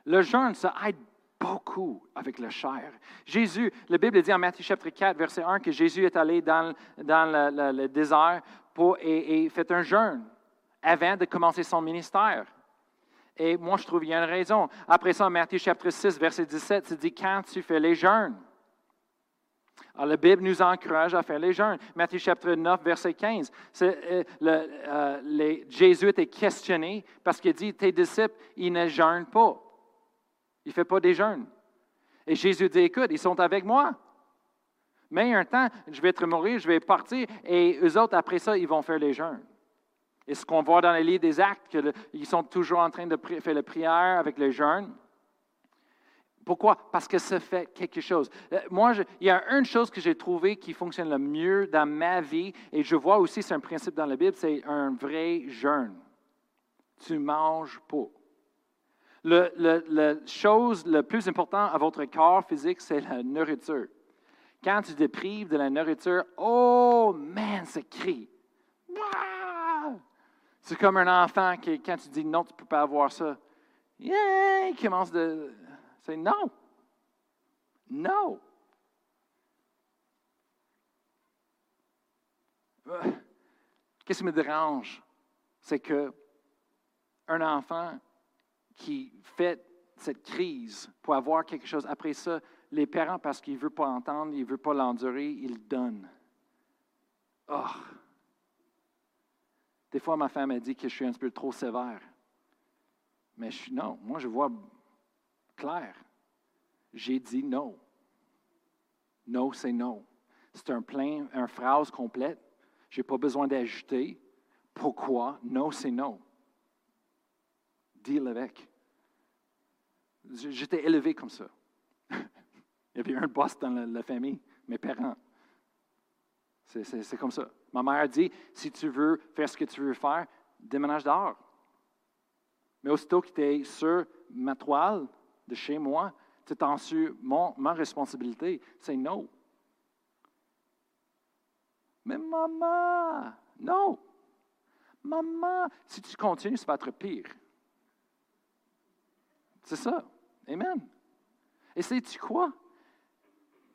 Le jeûne, ça aide beaucoup avec la chair. Jésus, la Bible dit en Matthieu chapitre 4, verset 1, que Jésus est allé dans, le, désert pour, et, fait un jeûne avant de commencer son ministère. Et moi, je trouve qu'il y a une raison. Après ça, en Matthieu chapitre 6, verset 17, c'est dit quand tu fais les jeûnes. Alors, la Bible nous encourage à faire les jeûnes. Matthieu chapitre 9, verset 15. Euh, euh, Jésus était questionné parce qu'il dit Tes disciples, ils ne jeûnent pas. Il ne fait pas des jeûnes. Et Jésus dit, écoute, ils sont avec moi. Mais un temps, je vais être mourir, je vais partir, et eux autres, après ça, ils vont faire les jeûnes. Et ce qu'on voit dans les livres des actes, qu'ils sont toujours en train de faire la prière avec les jeûnes. Pourquoi? Parce que ça fait quelque chose. Euh, moi, il y a une chose que j'ai trouvée qui fonctionne le mieux dans ma vie, et je vois aussi, c'est un principe dans la Bible, c'est un vrai jeûne. Tu manges pas. La chose le plus importante à votre corps physique, c'est la nourriture. Quand tu te prives de la nourriture, oh man, c'est cri. C'est comme un enfant qui, quand tu dis non, tu ne peux pas avoir ça, yeah, il commence de. C'est non. Non. Qu'est-ce qui me dérange? C'est que un enfant qui fait cette crise pour avoir quelque chose, après ça, les parents, parce qu'ils ne veulent pas entendre, ils ne veulent pas l'endurer, ils donnent. Oh. Des fois, ma femme a dit que je suis un peu trop sévère. Mais je, non, moi, je vois clair. J'ai dit non. Non, c'est non. C'est un plein, une phrase complète. Je n'ai pas besoin d'ajouter. Pourquoi? Non, c'est non. Deal avec. J'étais élevé comme ça. Il y avait un boss dans la, famille, mes parents. C'est comme ça. Ma mère dit, si tu veux faire ce que tu veux faire, déménage dehors. Mais aussitôt que tu es sur ma toile de chez moi, tu es en sur mon, ma responsabilité. C'est non. Mais maman, non. Maman, si tu continues, ça va être pire. C'est ça. Amen. Et sais-tu quoi?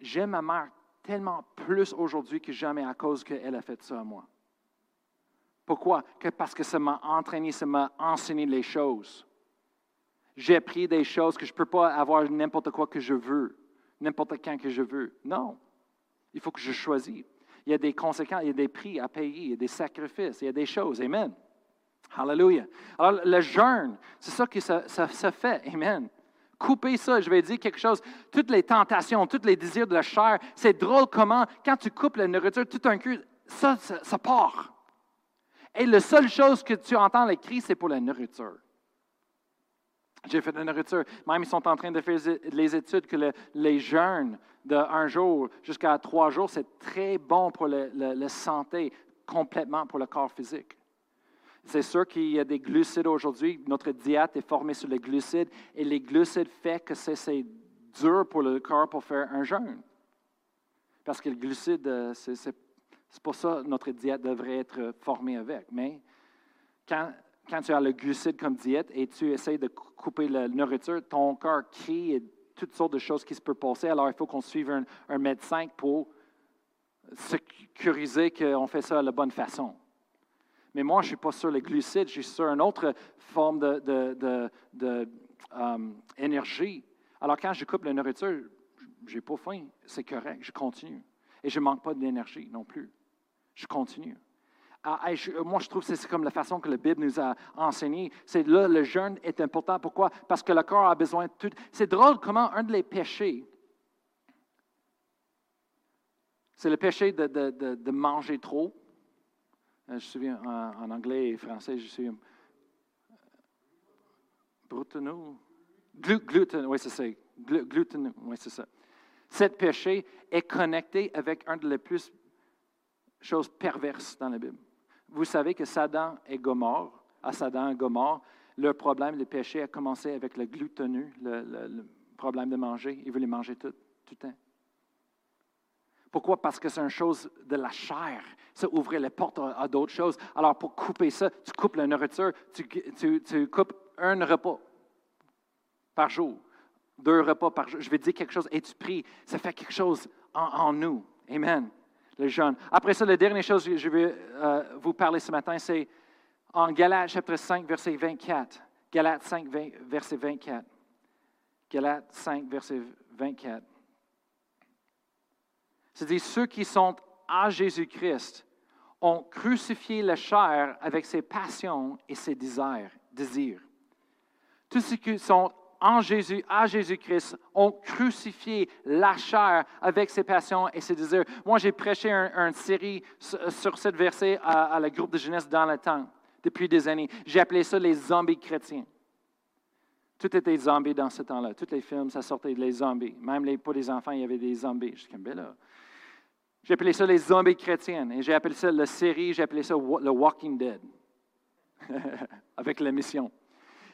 J'aime ma mère tellement plus aujourd'hui que jamais à cause qu'elle a fait ça à moi. Pourquoi? Que parce que ça m'a entraîné, ça m'a enseigné les choses. J'ai appris des choses que je ne peux pas avoir n'importe quoi que je veux, n'importe quand que je veux. Non. Il faut que je choisisse. Il y a des conséquences, il y a des prix à payer, il y a des sacrifices, il y a des choses. Amen. Hallelujah. Alors, le jeûne, c'est ça ça, ça fait. Amen. Couper ça, je vais dire quelque chose. Toutes les tentations, tous les désirs de la chair, c'est drôle comment, quand tu coupes la nourriture, tout un cul, ça, ça, part. Et la seule chose que tu entends les cris, c'est pour la nourriture. J'ai fait de la nourriture. Même ils sont en train de faire les études que les jeûnes de un jour jusqu'à trois jours, c'est très bon pour la santé, complètement pour le corps physique. C'est sûr qu'il y a des glucides aujourd'hui. Notre diète est formée sur les glucides et les glucides font que c'est dur pour le corps pour faire un jeûne. Parce que le glucide, euh, c'est pour ça que notre diète devrait être formée avec. Mais quand, tu as le glucide comme diète et tu essaies de couper la nourriture, ton corps crie et toutes sortes de choses qui se peuvent passer. Alors, il faut qu'on suive un, un médecin pour sécuriser qu'on fait ça de la bonne façon. Mais moi, je ne suis pas sur les glucides, je suis sur une autre forme d'énergie. De, Alors, quand je coupe la nourriture, je n'ai pas faim, c'est correct, je continue. Et je ne manque pas d'énergie non plus. Je continue. Ah, moi, je trouve que c'est comme la façon que la Bible nous a enseigné. C'est là, le jeûne est important. Pourquoi? Parce que le corps a besoin de tout. C'est drôle comment un de les péchés, c'est le péché de manger trop. Euh, je me souviens en, anglais et français, je suis Bruteno. gluten, oui, c'est ça. gluten, oui, c'est ça. Cet péché est connecté avec un de les plus choses perverses dans la Bible. Vous savez que Satan et Gomorre, à Satan et Gomorre, leur problème, le péché a commencé avec le gluten, le, le, problème de manger. Ils voulaient manger tout, tout le temps. Pourquoi? Parce que c'est une chose de la chair. Ça ouvrait les portes à, d'autres choses. Alors, pour couper ça, tu coupes la nourriture, tu, coupes un repas par jour, deux repas par jour. Je vais dire quelque chose et tu pries. Ça fait quelque chose en, nous. Amen. Les jeunes. Après ça, la dernière chose que je vais euh, vous parler ce matin, c'est en Galates chapitre 5, verset 24. Galates 5, verset 24. Galates 5, verset 24. C'est-à-dire ceux qui sont à Jésus-Christ ont crucifié la chair avec ses passions et ses désirs. désirs. Tous ceux qui sont en Jésus, à Jésus-Christ, ont crucifié la chair avec ses passions et ses désirs. Moi, j'ai prêché une série sur ce verset à, la groupe de jeunesse dans le temps, depuis des années. J'ai appelé ça les zombies chrétiens. Tout était zombies dans ce temps-là. Tous les films, ça sortait des zombies. Même les, pour les enfants, il y avait des zombies. Je suis comme, ben là, j'ai appelé ça les zombies chrétiennes. Et j'ai appelé ça la série, j'ai appelé ça le Walking Dead. Avec la mission.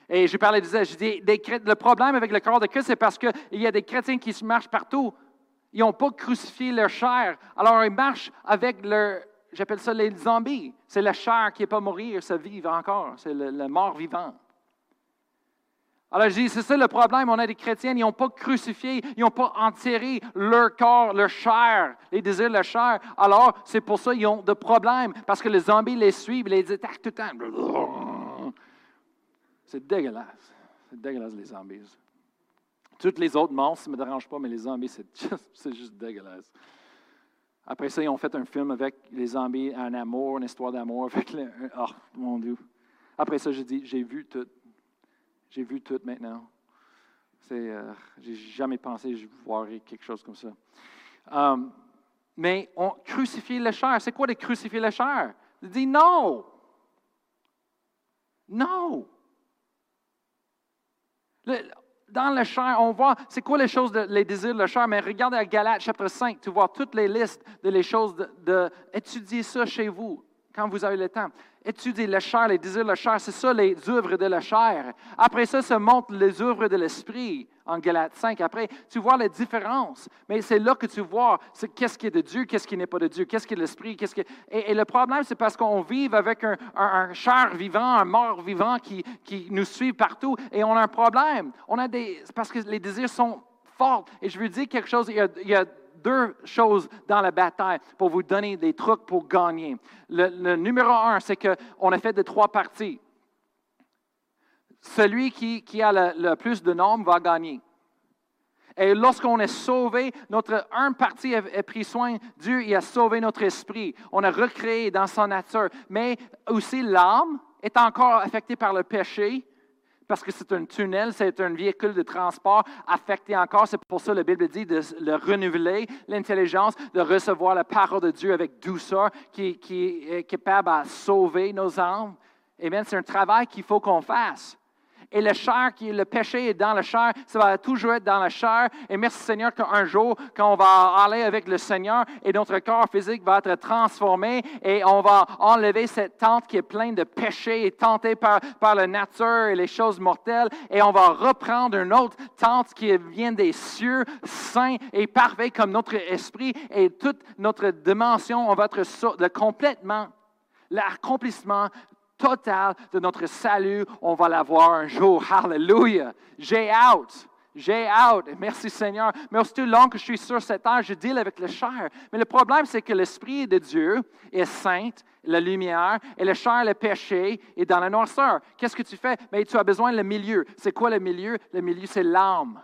Et je parlais de ça, je dis, le problème avec le corps de Christ, c'est parce qu'il y a des chrétiens qui se marchent partout. Ils n'ont pas crucifié leur chair. Alors, ils marchent avec leur, j'appelle ça les zombies. C'est la chair qui n'est pas mourir, ça vive encore. C'est le, mort vivant. Alors je dis, c'est ça le problème. On a des chrétiens, ils n'ont pas crucifié, ils n'ont pas enterré leur corps, leur chair, les désirs de leur chair. Alors, c'est pour ça qu'ils ont des problèmes, parce que les zombies les suivent, les attaquent tout le temps. C'est dégueulasse. C'est dégueulasse, les zombies. Toutes les autres monstres ne me dérangent pas, mais les zombies, c'est juste, dégueulasse. Après ça, ils ont fait un film avec les zombies, un amour, une histoire d'amour. Avec oh, mon Dieu. Après ça, j'ai dit, j'ai vu tout. J'ai vu tout maintenant. C'est, euh, j'ai jamais pensé voirais quelque chose comme ça. Um, mais on crucifie la chair. C'est quoi de crucifier la chair? Il dit non. Non dans le chair, on voit, c'est quoi les choses, de, les désirs de la chair, mais regardez à Galates chapitre 5, tu vois toutes les listes de les choses, de, de étudier ça chez vous quand vous avez le temps. Étudiez la chair, les désirs de la chair, c'est ça les œuvres de la chair. Après ça, se montre les œuvres de l'esprit en Galates 5. Après, tu vois la différence. Mais c'est là que tu vois qu'est-ce qui est de Dieu, qu'est-ce qui n'est pas de Dieu, qu'est-ce qui est de l'esprit, qu'est-ce et, le problème, c'est parce qu'on vit avec un, un, chair vivant, un mort vivant qui, qui nous suit partout et on a un problème. On a des, parce que les désirs sont forts. Et je veux dire quelque chose, il y a deux choses dans la bataille pour vous donner des trucs pour gagner. Le, numéro un, c'est qu'on a fait de trois parties. Celui qui, a le, plus de nombre va gagner. Et lorsqu'on est sauvé, notre un partie a, pris soin, Dieu il a sauvé notre esprit. On a recréé dans sa nature. Mais aussi l'âme est encore affectée par le péché parce que c'est un tunnel, c'est un véhicule de transport affecté encore. C'est pour ça que la Bible dit de le renouveler, l'intelligence, de recevoir la parole de Dieu avec douceur, qui, qui est capable de sauver nos âmes. Amen. C'est un travail qu'il faut qu'on fasse. Et le chair, qui, le péché est dans la chair, ça va toujours être dans la chair. Et merci Seigneur qu'un jour, quand on va aller avec le Seigneur et notre corps physique va être transformé et on va enlever cette tente qui est pleine de péché et tentée par, par la nature et les choses mortelles et on va reprendre une autre tente qui vient des cieux, saint et parfait comme notre esprit et toute notre dimension, on va être complètement l'accomplissement total de notre salut, on va l'avoir un jour. Hallelujah. J'ai out. J'ai out. Merci Seigneur. Mais aussi long que je suis sur cette terre, je deal avec le chair. Mais le problème, c'est que l'Esprit de Dieu est saint, la lumière, et le chair, le péché, est dans la noirceur. Qu'est-ce que tu fais? Mais tu as besoin du milieu. C'est quoi le milieu? Le milieu, c'est l'âme.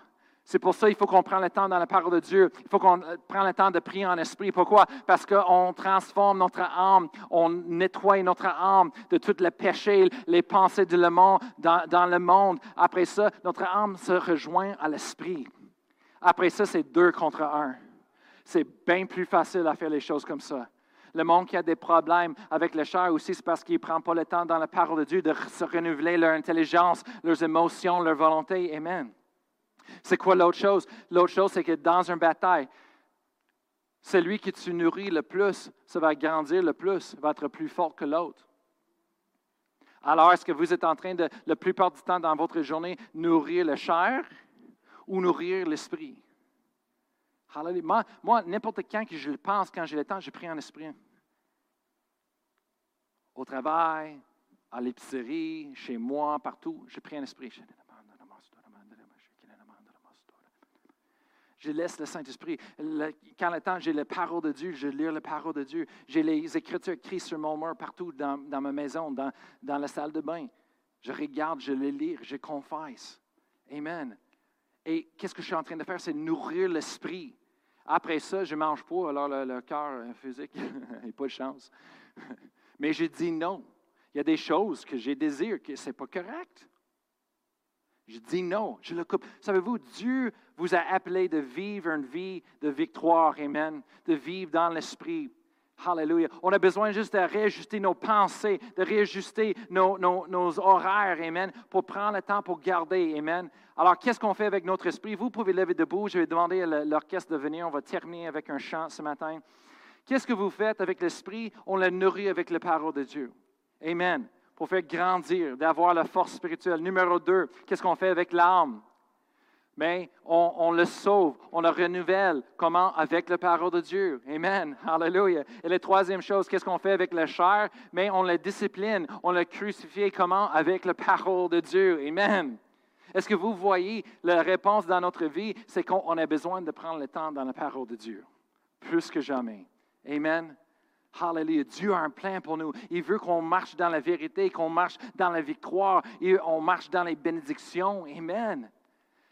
C'est pour ça qu'il faut qu'on prenne le temps dans la parole de Dieu. Il faut qu'on prenne le temps de prier en esprit. Pourquoi? Parce qu'on transforme notre âme, on nettoie notre âme de tout le péché, les pensées le monde, dans, le monde. Après ça, notre âme se rejoint à l'esprit. Après ça, c'est deux contre un. C'est bien plus facile à faire les choses comme ça. Le monde qui a des problèmes avec le chair aussi, c'est parce qu'il ne prend pas le temps dans la parole de Dieu de se renouveler leur intelligence, leurs émotions, leur volonté. Amen. C'est quoi l'autre chose? L'autre chose, c'est que dans une bataille, celui qui tu nourris le plus, ça va grandir le plus, va être plus fort que l'autre. Alors, est-ce que vous êtes en train de, la plupart du temps dans votre journée, nourrir le chair ou nourrir l'esprit? Moi, moi n'importe quand que je le pense, quand j'ai le temps, je prie en esprit. Au travail, à l'épicerie, chez moi, partout, je prie en esprit. Je laisse le Saint-Esprit. Quand le temps, j'ai la parole de Dieu, je lis la parole de Dieu. J'ai les Écritures écrites sur mon mur partout dans, ma maison, dans, la salle de bain. Je regarde, je les lis, je confesse. Amen. Et qu'est-ce que je suis en train de faire? C'est nourrir l'esprit. Après ça, je ne mange pas, alors le, cœur physique n'a pas de chance. Mais je dis non. Il y a des choses que j'ai désir que ce n'est pas correct. Je dis non, je le coupe. Savez-vous, Dieu vous a appelé de vivre une vie de victoire, Amen, de vivre dans l'esprit. Hallelujah. On a besoin juste de réajuster nos pensées, de réajuster nos, nos, horaires, Amen, pour prendre le temps pour garder, Amen. Alors, qu'est-ce qu'on fait avec notre esprit? Vous pouvez lever debout. Je vais demander à l'orchestre de venir. On va terminer avec un chant ce matin. Qu'est-ce que vous faites avec l'esprit? On le nourrit avec la parole de Dieu. Amen pour faire grandir, d'avoir la force spirituelle. Numéro deux, qu'est-ce qu'on fait avec l'âme? Mais on, on, le sauve, on le renouvelle. Comment? Avec la parole de Dieu. Amen. Hallelujah. Et la troisième chose, qu'est-ce qu'on fait avec la chair? Mais on la discipline, on le crucifie. Comment? Avec la parole de Dieu. Amen. Est-ce que vous voyez la réponse dans notre vie? C'est qu'on a besoin de prendre le temps dans la parole de Dieu. Plus que jamais. Amen. Hallelujah. Dieu a un plan pour nous. Il veut qu'on marche dans la vérité, qu'on marche dans la victoire, et on marche dans les bénédictions. Amen.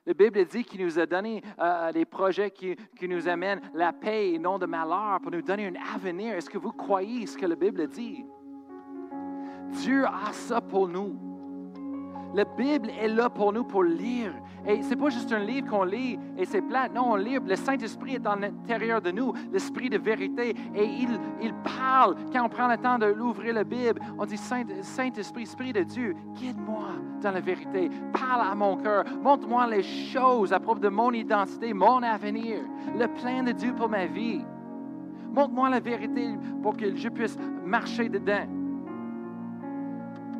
La Bible dit qu'il nous a donné euh, des projets qui, nous amènent la paix et non de malheur, pour nous donner un avenir. Est-ce que vous croyez ce que la Bible dit? Dieu a ça pour nous. La Bible est là pour nous pour lire. Et c'est pas juste un livre qu'on lit et c'est plat. Non, on lit. Le Saint-Esprit est à l'intérieur de nous, l'Esprit de vérité. Et il, il parle. Quand on prend le temps de l'ouvrir la Bible, on dit Saint-Esprit, Esprit de Dieu, guide-moi dans la vérité. Parle à mon cœur. Montre-moi les choses à propos de mon identité, mon avenir, le plan de Dieu pour ma vie. Montre-moi la vérité pour que je puisse marcher dedans.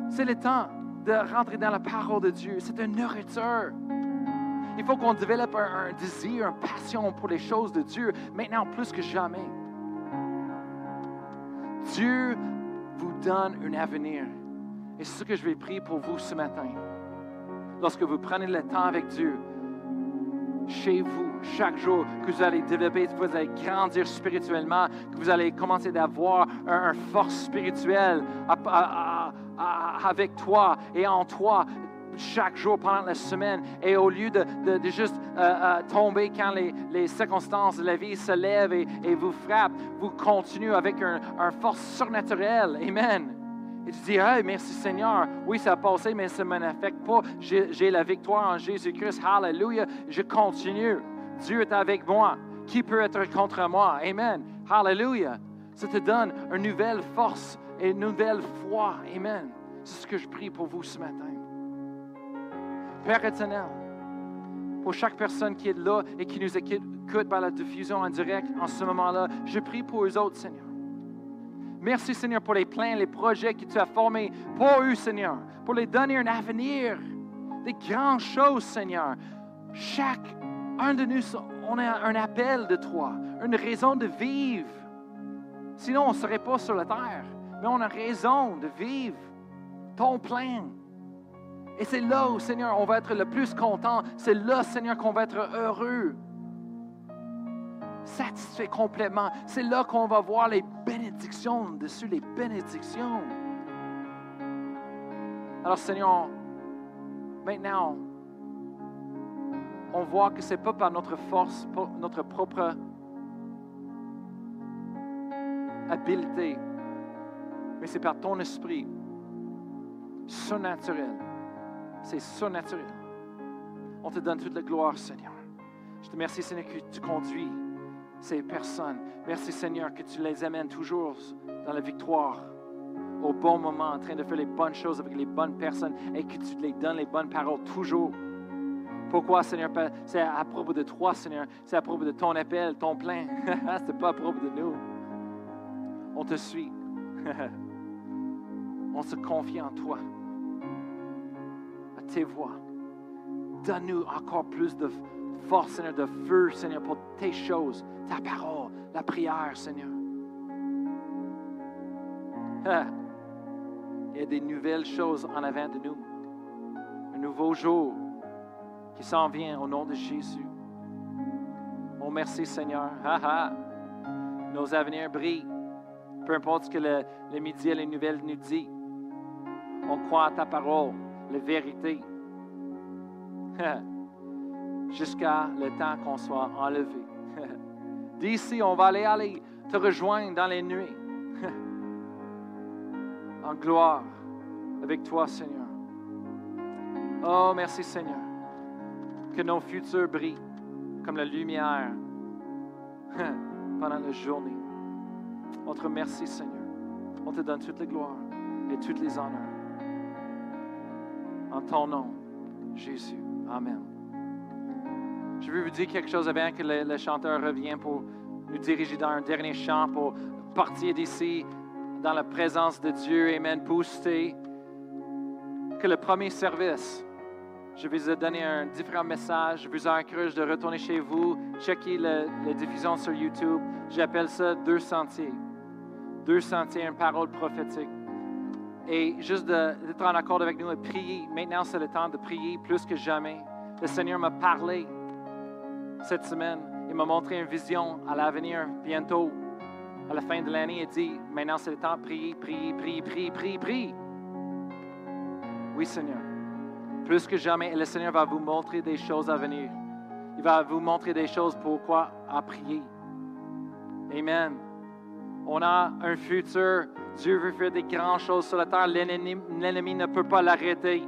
C'est le temps de rentrer dans la parole de Dieu. C'est une nourriture. Il faut qu'on développe un, désir, une passion pour les choses de Dieu, maintenant plus que jamais. Dieu vous donne un avenir. Et c'est ce que je vais prier pour vous ce matin. Lorsque vous prenez le temps avec Dieu, chez vous, chaque jour, que vous allez développer, que vous allez grandir spirituellement, que vous allez commencer d'avoir une force spirituelle avec toi et en toi chaque jour pendant la semaine. Et au lieu de, juste euh, euh, tomber quand les, circonstances de la vie se lèvent et, vous frappent, vous continuez avec une un force surnaturelle. Amen. Et tu dis, hey, merci Seigneur. Oui, ça a passé, mais ça ne m'affecte pas. J'ai la victoire en Jésus-Christ. Hallelujah. Je continue. Dieu est avec moi. Qui peut être contre moi? Amen. Hallelujah. Ça te donne une nouvelle force et une nouvelle foi. Amen. C'est ce que je prie pour vous ce matin. Père éternel, pour chaque personne qui est là et qui nous écoute par la diffusion en direct en ce moment-là, je prie pour eux autres, Seigneur. Merci, Seigneur, pour les plans, les projets que tu as formés pour eux, Seigneur, pour les donner un avenir, des grandes choses, Seigneur. Chaque un de nous, on a un appel de toi, une raison de vivre. Sinon, on ne serait pas sur la terre, mais on a raison de vivre ton plein. Et c'est là où, Seigneur, on va être le plus content. C'est là, Seigneur, qu'on va être heureux satisfait complètement. C'est là qu'on va voir les bénédictions dessus, les bénédictions. Alors Seigneur, maintenant, on voit que ce n'est pas par notre force, notre propre habileté, mais c'est par ton esprit surnaturel. C'est surnaturel. On te donne toute la gloire, Seigneur. Je te remercie, Seigneur, que tu conduis ces personnes. Merci Seigneur que tu les amènes toujours dans la victoire, au bon moment, en train de faire les bonnes choses avec les bonnes personnes et que tu les donnes les bonnes paroles toujours. Pourquoi, Seigneur? C'est à propos de toi, Seigneur. C'est à propos de ton appel, ton plein. Ce n'est pas à propos de nous. On te suit. On se confie en toi, à tes voix. Donne-nous encore plus de, force, Seigneur, de feu, Seigneur, pour tes choses, ta parole, la prière, Seigneur. Il y a des nouvelles choses en avant de nous. Un nouveau jour qui s'en vient au nom de Jésus. Oh, merci, Seigneur. Nos avenirs brillent. Peu importe ce que le, le midi et les nouvelles nous disent. On croit à ta parole, la vérité. jusqu'à le temps qu'on soit enlevé. D'ici, on va aller, aller te rejoindre dans les nuits, en gloire, avec toi, Seigneur. Oh, merci, Seigneur, que nos futurs brillent comme la lumière pendant la journée. On te remercie, Seigneur. On te donne toute la gloire et toutes les honneurs. En ton nom, Jésus. Amen. Je veux vous dire quelque chose avant que le, chanteur revienne pour nous diriger dans un dernier chant, pour partir d'ici dans la présence de Dieu. Amen. Booster. que le premier service, je vais vous donner un différent message. Je vous encourage de retourner chez vous, checker la, la diffusion sur YouTube. J'appelle ça deux sentiers. Deux sentiers, une parole prophétique. Et juste d'être en accord avec nous et prier. Maintenant, c'est le temps de prier plus que jamais. Le Seigneur m'a parlé cette semaine. Il m'a montré une vision à l'avenir bientôt. À la fin de l'année, il dit, maintenant c'est le temps de prier, prier, prier, prier, prier, prier. Oui, Seigneur. Plus que jamais, le Seigneur va vous montrer des choses à venir. Il va vous montrer des choses pourquoi à prier. Amen. On a un futur. Dieu veut faire des grandes choses sur la terre. L'ennemi ne peut pas l'arrêter.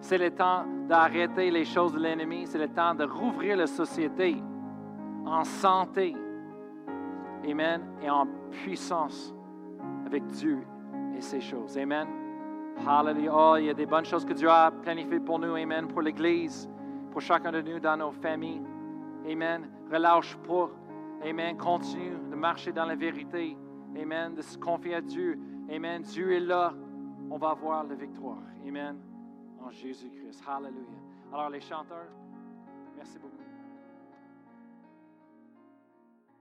C'est le temps d'arrêter les choses de l'ennemi. C'est le temps de rouvrir la société en santé. Amen. Et en puissance avec Dieu et ses choses. Amen. Hallelujah. Oh, il y a des bonnes choses que Dieu a planifiées pour nous. Amen. Pour l'Église, pour chacun de nous dans nos familles. Amen. Relâche pas. Amen. Continue de marcher dans la vérité. Amen. De se confier à Dieu. Amen. Dieu est là. On va avoir la victoire. Amen. En Jésus-Christ. Hallelujah. Alors, les chanteurs, merci beaucoup.